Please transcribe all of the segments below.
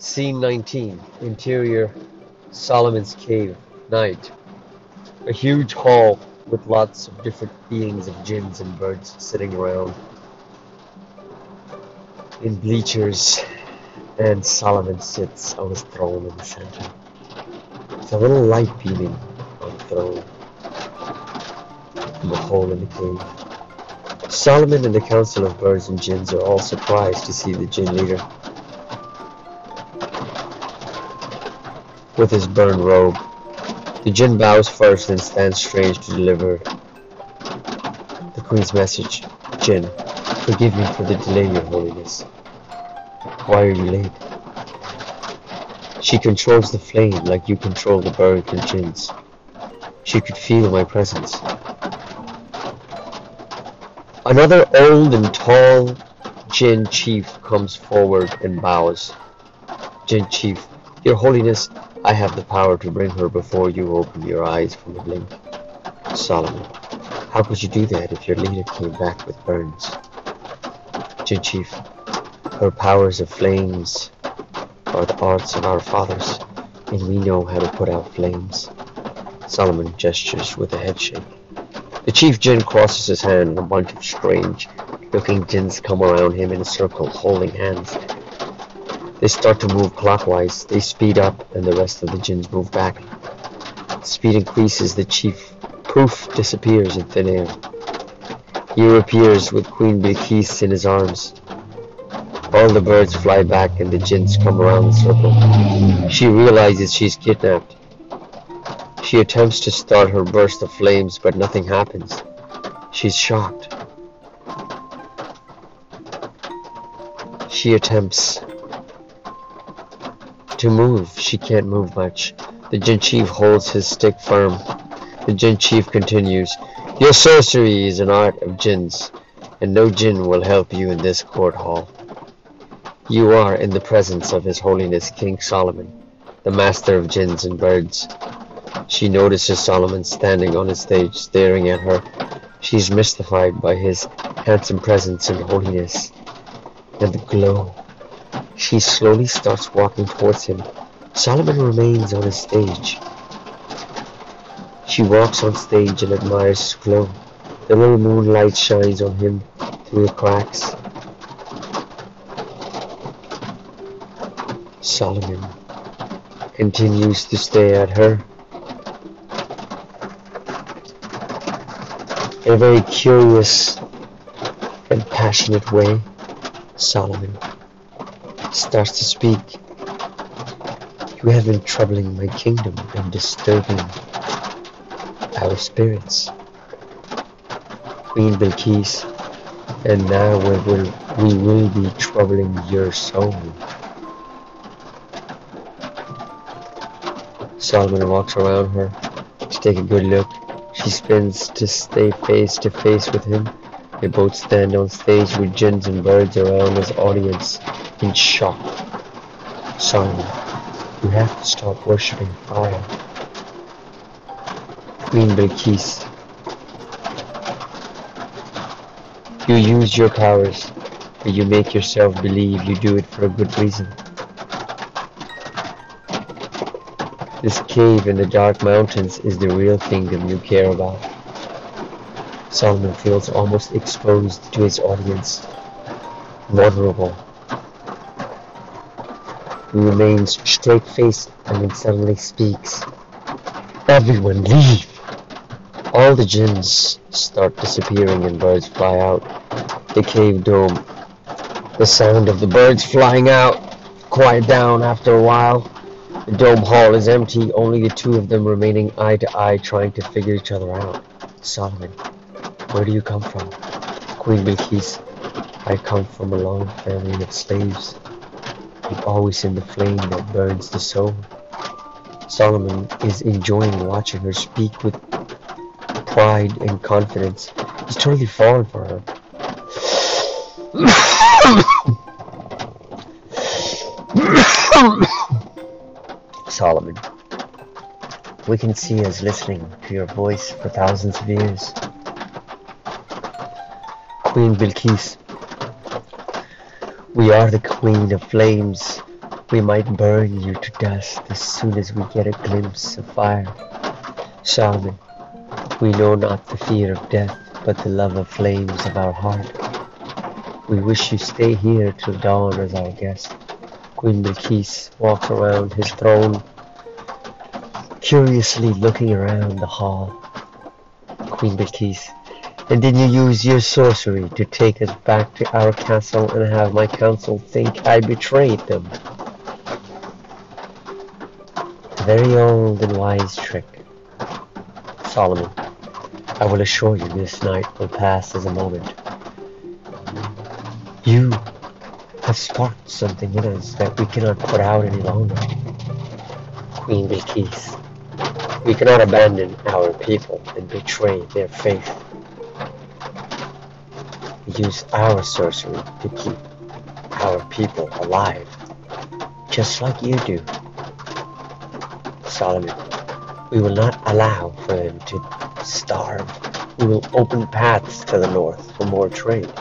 Scene 19 Interior Solomon's Cave Night A huge hall with lots of different beings of jinns and birds sitting around in bleachers and Solomon sits on his throne in the center. There's a little light beaming on the throne from the hole in the cave. Solomon and the council of birds and jinns are all surprised to see the jinn leader with his burned robe. The jinn bows first and stands strange to deliver the queen's message. Jinn, forgive me for the delay, your holiness. Why are you late? She controls the flame like you control the birds and. She could feel my presence. Another old and tall Jin chief comes forward and bows. Jin chief, your holiness, I have the power to bring her before you open your eyes from the blink. Solomon, how could you do that if your leader came back with burns? Jinn chief, her powers of flames are the arts of our fathers, and we know how to put out flames. Solomon gestures with a head shake. The chief Jin crosses his hand and a bunch of strange looking Jins come around him in a circle holding hands. They start to move clockwise. They speed up and the rest of the jinns move back. Speed increases. The chief poof disappears in thin air. He reappears with Queen Bilqis in his arms. All the birds fly back and the jinns come around the circle. She realizes she's kidnapped. She attempts to start her burst of flames, but nothing happens. She's shocked. She attempts to move. She can't move much. The Jin Chief holds his stick firm. The Jin Chief continues, Your sorcery is an art of Jins, and no Jin will help you in this court hall. You are in the presence of His Holiness King Solomon, the master of jinns and birds. She notices Solomon standing on his stage, staring at her. She's mystified by his handsome presence and holiness, and the glow. She slowly starts walking towards him. Solomon remains on his stage. She walks on stage and admires his glow. The little moonlight shines on him through the cracks. Solomon continues to stare at her in a very curious and passionate way. Solomon starts to speak. You have been troubling my kingdom and disturbing our spirits. Queen Bilqis, and now we will, we will be troubling your soul. Solomon walks around her to take a good look. She spins to stay face to face with him. They both stand on stage with jinns and birds around his audience in shock. Solomon, you have to stop worshipping fire. Queen Bilqis, you use your powers, but you make yourself believe you do it for a good reason. This cave in the dark mountains is the real kingdom you care about. Solomon feels almost exposed to his audience, vulnerable. He remains straight-faced and then suddenly speaks. Everyone leave! All the jinns start disappearing and birds fly out. The cave dome. The sound of the birds flying out quiet down after a while. The dome hall is empty, only the two of them remaining eye to eye trying to figure each other out. Solomon, where do you come from? Queen Bilqis, I come from a long family of slaves. I'm always in the flame that burns the soul. Solomon is enjoying watching her speak with pride and confidence. He's totally fallen for her. Solomon, we can see us listening to your voice for thousands of years. Queen Bilqis, we are the queen of flames, We might burn you to dust as soon as we get a glimpse of fire. Solomon, we know not the fear of death, but the love of flames of our heart. We wish you stay here till dawn as our guest. Queen Bilquis walks around his throne, curiously looking around the hall. Queen Bilquis, and then you use your sorcery to take us back to our castle and have my council think I betrayed them. A very old and wise trick. Solomon, I will assure you this night will pass as a moment. You have sparked something in us that we cannot put out any longer. Queen Bilquis, we cannot abandon our people and betray their faith. Use our sorcery to keep our people alive, just like you do. Solomon, we will not allow for them to starve. We will open paths to the north for more trade.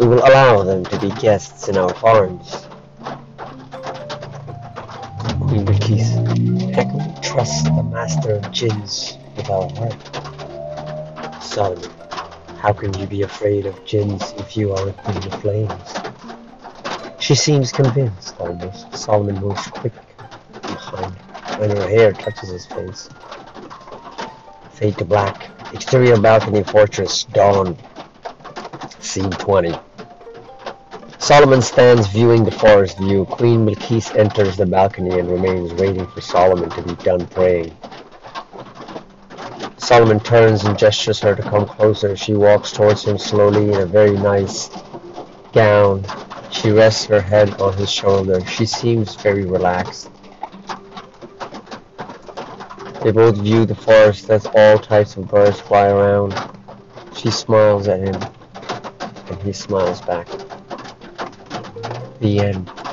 We will allow them to be guests in our farms. Queen Bilquis, how can we trust the master of jinns with our heart? Solomon, how can you be afraid of jinns if you are queen of flames? She seems convinced almost. Solomon moves quick behind when her hair touches his face. Fade to black. Exterior balcony fortress. Dawn. Scene 20. Solomon stands viewing the forest view. Queen Bilquis enters the balcony and remains waiting for Solomon to be done praying. Solomon turns and gestures her to come closer. She walks towards him slowly in a very nice gown. She rests her head on his shoulder. She seems very relaxed. They both view the forest as all types of birds fly around. She smiles at him, and he smiles back. The end.